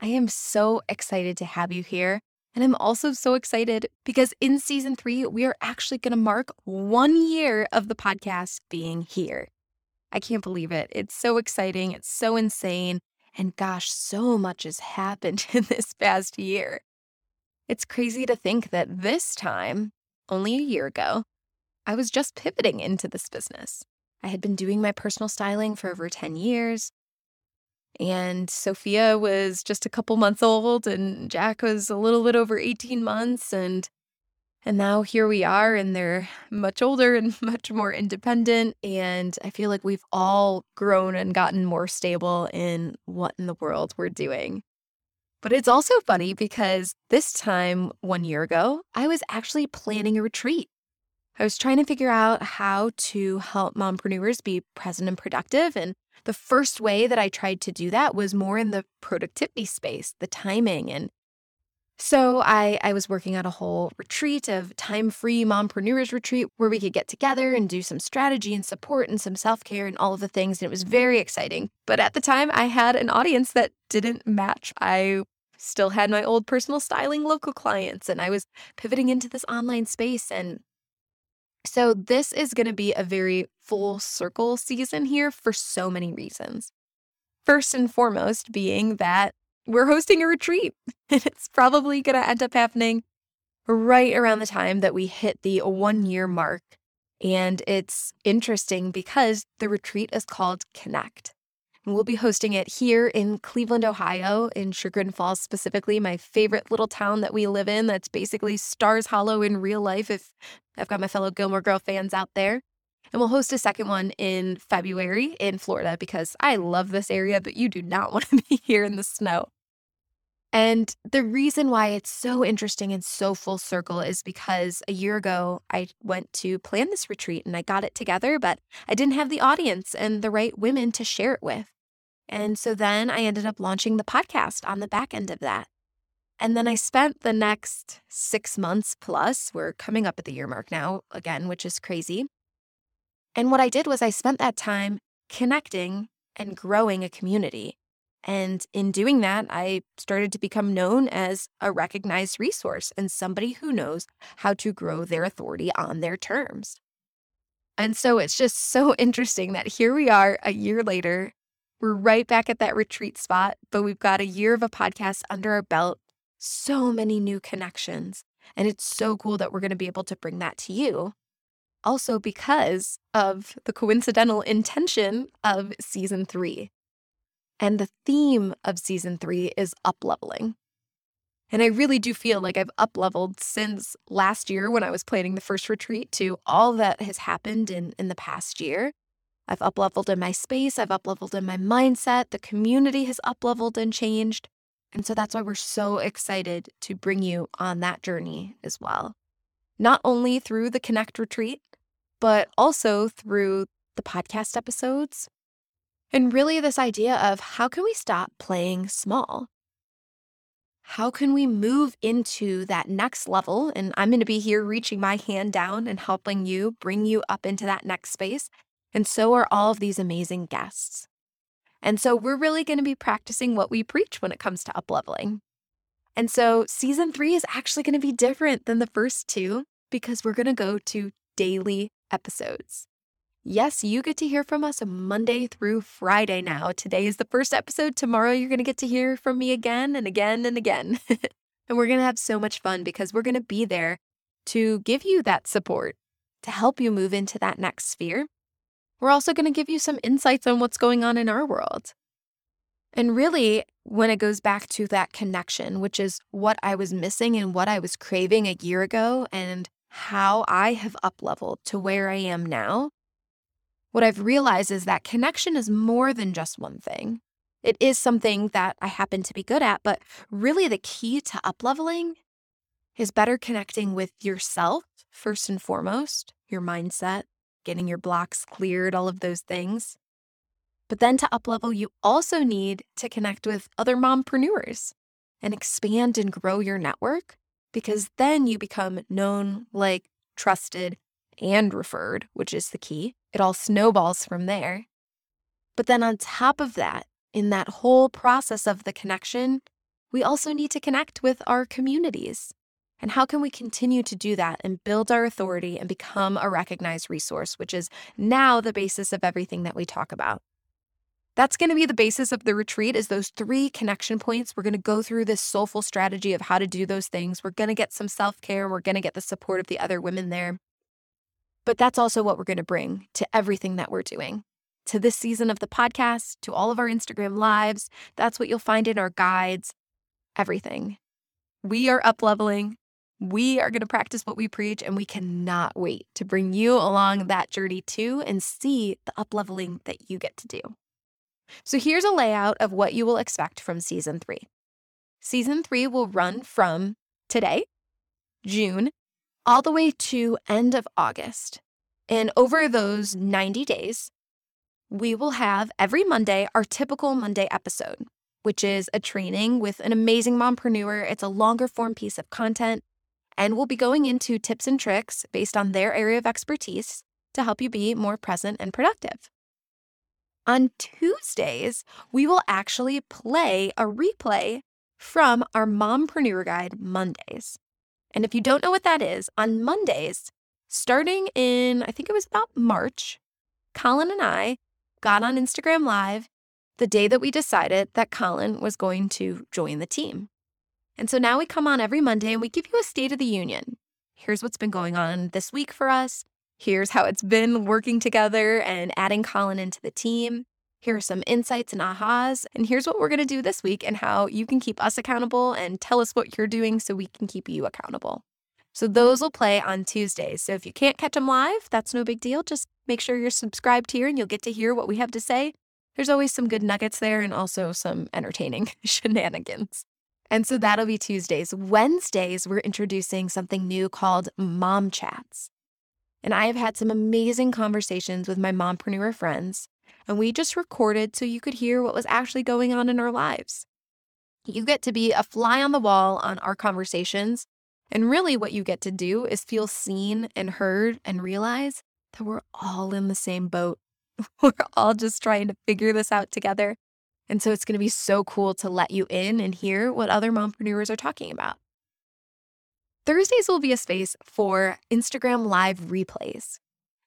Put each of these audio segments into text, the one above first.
I am so excited to have you here. And I'm also so excited because in season three, we are actually going to mark one year of the podcast being here. I can't believe it. It's so exciting. It's so insane. And gosh, so much has happened in this past year. It's crazy to think that this time, only a year ago, I was just pivoting into this business. I had been doing my personal styling for over 10 years. And Sophia was just a couple months old, and Jack was a little bit over 18 months. And and now here we are, and they're much older and much more independent. And I feel like we've all grown and gotten more stable in what in the world we're doing. But it's also funny because this time, one year ago, I was actually planning a retreat. I was trying to figure out how to help mompreneurs be present and productive. And the first way that I tried to do that was more in the productivity space, the timing. And so I, I was working on a whole retreat of time-free mompreneurs retreat where we could get together and do some strategy and support and some self-care and all of the things. And it was very exciting. But at the time I had an audience that didn't match. I still had my old personal styling local clients and I was pivoting into this online space and so, this is going to be a very full circle season here for so many reasons. First and foremost, being that we're hosting a retreat, and it's probably going to end up happening right around the time that we hit the one year mark. And it's interesting because the retreat is called Connect. We'll be hosting it here in Cleveland, Ohio, in Chagrin Falls specifically, my favorite little town that we live in that's basically Stars Hollow in real life, if I've got my fellow Gilmore Girl fans out there. And we'll host a second one in February in Florida because I love this area, but you do not want to be here in the snow. And the reason why it's so interesting and so full circle is because a year ago, I went to plan this retreat and I got it together, but I didn't have the audience and the right women to share it with. And so then I ended up launching the podcast on the back end of that. And then I spent the next six months plus, we're coming up at the year mark now, again, which is crazy. And what I did was I spent that time connecting and growing a community. And in doing that, I started to become known as a recognized resource and somebody who knows how to grow their authority on their terms. And so it's just so interesting that here we are a year later we're right back at that retreat spot, but we've got a year of a podcast under our belt, so many new connections. And it's so cool that we're going to be able to bring that to you. Also, because of the coincidental intention of season three. And the theme of season three is up leveling. And I really do feel like I've up leveled since last year when I was planning the first retreat to all that has happened in, in the past year. I've upleveled in my space, I've upleveled in my mindset, the community has upleveled and changed. And so that's why we're so excited to bring you on that journey as well. Not only through the Connect retreat, but also through the podcast episodes. And really, this idea of how can we stop playing small? How can we move into that next level? And I'm going to be here reaching my hand down and helping you bring you up into that next space and so are all of these amazing guests. And so we're really going to be practicing what we preach when it comes to upleveling. And so season three is actually going to be different than the first two because we're going to go to daily episodes. Yes, you get to hear from us Monday through Friday now. Today is the first episode. Tomorrow, you're going to get to hear from me again and again and again. and we're going to have so much fun because we're going to be there to give you that support, to help you move into that next sphere, we're also going to give you some insights on what's going on in our world. And really, when it goes back to that connection, which is what I was missing and what I was craving a year ago, and how I have upleveled to where I am now, what I've realized is that connection is more than just one thing. It is something that I happen to be good at, but really the key to up leveling is better connecting with yourself first and foremost, your mindset, getting your blocks cleared, all of those things. But then to up level, you also need to connect with other mompreneurs and expand and grow your network because then you become known, like, trusted, and referred, which is the key. It all snowballs from there. But then on top of that, in that whole process of the connection, we also need to connect with our communities. And how can we continue to do that and build our authority and become a recognized resource, which is now the basis of everything that we talk about? That's going to be the basis of the retreat is those three connection points. We're going to go through this soulful strategy of how to do those things. We're going to get some self-care, we're going to get the support of the other women there. But that's also what we're going to bring to everything that we're doing. To this season of the podcast, to all of our Instagram lives, that's what you'll find in our guides, everything. We are up leveling. We are going to practice what we preach, and we cannot wait to bring you along that journey too and see the upleveling that you get to do. So here's a layout of what you will expect from season three. Season three will run from today, June, all the way to end of August. And over those 90 days, we will have every Monday our typical Monday episode, which is a training with an amazing mompreneur. It's a longer form piece of content, and we'll be going into tips and tricks based on their area of expertise to help you be more present and productive. On Tuesdays, we will actually play a replay from our Mompreneur Guide Mondays. And if you don't know what that is, on Mondays, starting in, I think it was about March, Colin and I got on Instagram Live the day that we decided that Colin was going to join the team. And so now we come on every Monday and we give you a State of the Union. Here's what's been going on this week for us. Here's how it's been working together and adding Colin into the team. Here are some insights and ahas. And here's what we're going to do this week and how you can keep us accountable and tell us what you're doing so we can keep you accountable. So those will play on Tuesdays. So if you can't catch them live, that's no big deal. Just make sure you're subscribed here and you'll get to hear what we have to say. There's always some good nuggets there and also some entertaining shenanigans. And so that'll be Tuesdays. Wednesdays, we're introducing something new called Mom Chats. And I have had some amazing conversations with my mompreneur friends, and we just recorded so you could hear what was actually going on in our lives. You get to be a fly on the wall on our conversations. And really, what you get to do is feel seen and heard and realize that we're all in the same boat. We're all just trying to figure this out together. And so it's going to be so cool to let you in and hear what other mompreneurs are talking about. Thursdays will be a space for Instagram live replays.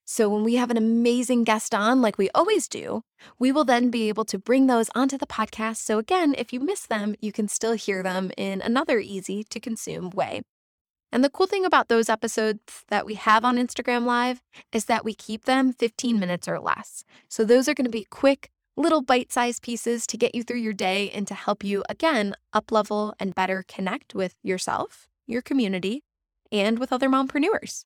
So when we have an amazing guest on, like we always do, we will then be able to bring those onto the podcast. So again, if you miss them, you can still hear them in another easy to consume way. And the cool thing about those episodes that we have on Instagram Live is that we keep them 15 minutes or less. So those are going to be quick, little bite sized pieces to get you through your day and to help you, again, up level and better connect with yourself your community, and with other mompreneurs.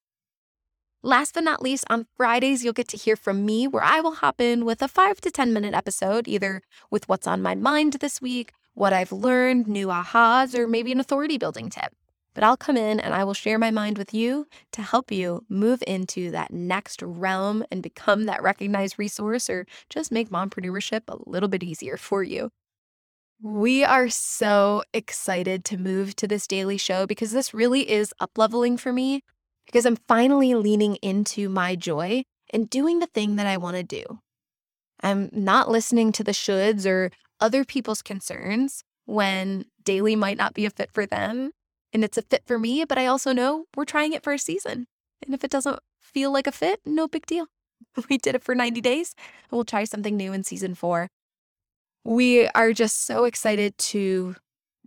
Last but not least, on Fridays, you'll get to hear from me where I will hop in with a five to 10 minute episode, either with what's on my mind this week, what I've learned, new ahas, or maybe an authority building tip. But I'll come in and I will share my mind with you to help you move into that next realm and become that recognized resource or just make mompreneurship a little bit easier for you. We are so excited to move to this daily show because this really is up leveling for me because I'm finally leaning into my joy and doing the thing that I want to do. I'm not listening to the shoulds or other people's concerns when daily might not be a fit for them and it's a fit for me, but I also know we're trying it for a season. And if it doesn't feel like a fit, no big deal. We did it for 90 days and we'll try something new in season four. We are just so excited to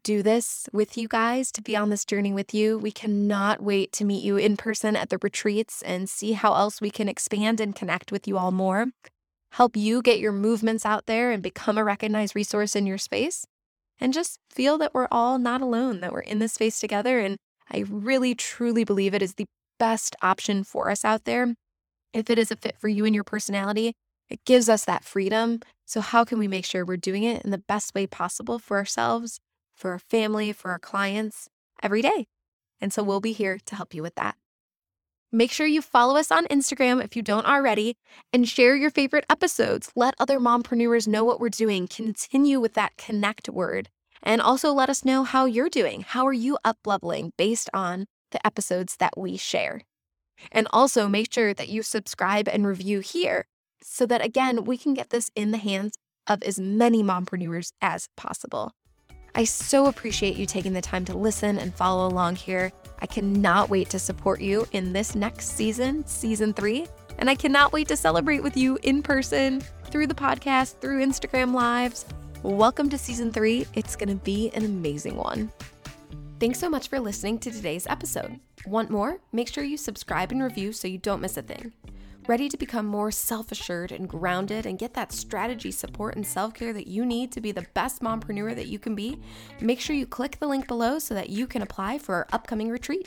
do this with you guys, to be on this journey with you. We cannot wait to meet you in person at the retreats and see how else we can expand and connect with you all more, help you get your movements out there and become a recognized resource in your space, and just feel that we're all not alone, that we're in this space together. And I really, truly believe it is the best option for us out there. If it is a fit for you and your personality, it gives us that freedom So, how can we make sure we're doing it in the best way possible for ourselves, for our family, for our clients every day? And so, we'll be here to help you with that. Make sure you follow us on Instagram if you don't already and share your favorite episodes. Let other mompreneurs know what we're doing. Continue with that connect word. And also let us know how you're doing. How are you up leveling based on the episodes that we share? And also make sure that you subscribe and review here so that, again, we can get this in the hands of as many mompreneurs as possible. I so appreciate you taking the time to listen and follow along here. I cannot wait to support you in this next season, season three. And I cannot wait to celebrate with you in person, through the podcast, through Instagram Lives. Welcome to season three. It's going to be an amazing one. Thanks so much for listening to today's episode. Want more? Make sure you subscribe and review so you don't miss a thing. Ready to become more self assured and grounded and get that strategy, support, and self care that you need to be the best mompreneur that you can be? Make sure you click the link below so that you can apply for our upcoming retreat.